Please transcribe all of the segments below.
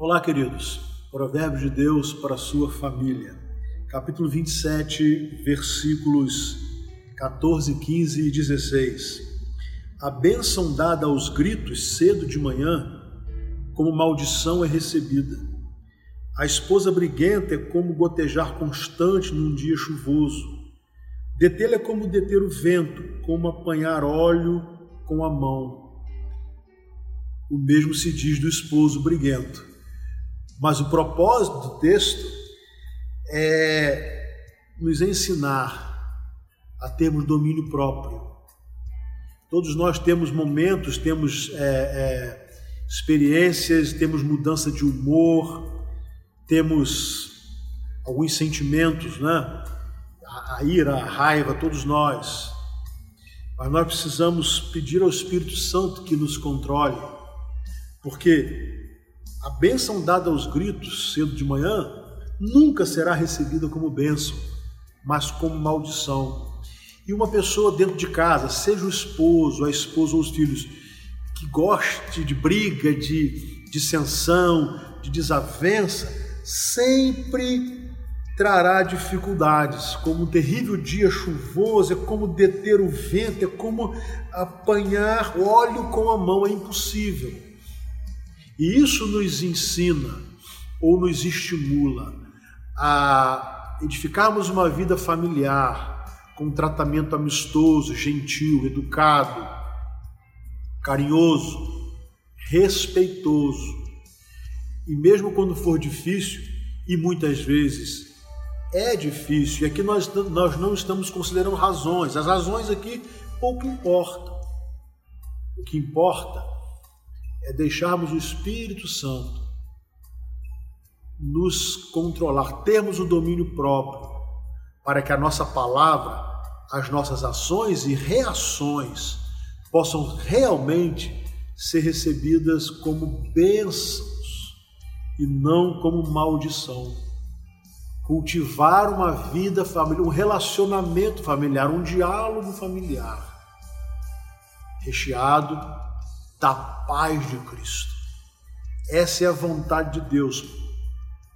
Olá, queridos. Provérbios de Deus para a sua família. Capítulo 27, versículos 14, 15 e 16. A bênção dada aos gritos cedo de manhã, como maldição é recebida. A esposa briguenta é como gotejar constante num dia chuvoso. Detê-la é como deter o vento, como apanhar óleo com a mão. O mesmo se diz do esposo briguento. Mas o propósito do texto é nos ensinar a termos domínio próprio. Todos nós temos momentos, temos é, é, experiências, temos mudança de humor, temos alguns sentimentos, né? A, a ira, a raiva, todos nós. Mas nós precisamos pedir ao Espírito Santo que nos controle, porque a bênção dada aos gritos cedo de manhã nunca será recebida como bênção, mas como maldição. E uma pessoa dentro de casa, seja o esposo, a esposa ou os filhos, que goste de briga, de dissensão, de desavença, sempre trará dificuldades, como um terrível dia chuvoso, é como deter o vento, é como apanhar óleo com a mão, é impossível. E isso nos ensina ou nos estimula a edificarmos uma vida familiar com um tratamento amistoso, gentil, educado, carinhoso, respeitoso. E mesmo quando for difícil, e muitas vezes é difícil, e aqui nós, nós não estamos considerando razões, as razões aqui pouco importam. O que importa é deixarmos o Espírito Santo nos controlar, termos o domínio próprio, para que a nossa palavra, as nossas ações e reações possam realmente ser recebidas como bênçãos e não como maldição. Cultivar uma vida familiar, um relacionamento familiar, um diálogo familiar, recheado da paz de Cristo. Essa é a vontade de Deus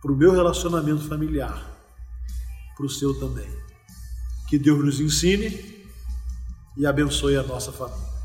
para o meu relacionamento familiar, para o seu também. Que Deus nos ensine e abençoe a nossa família.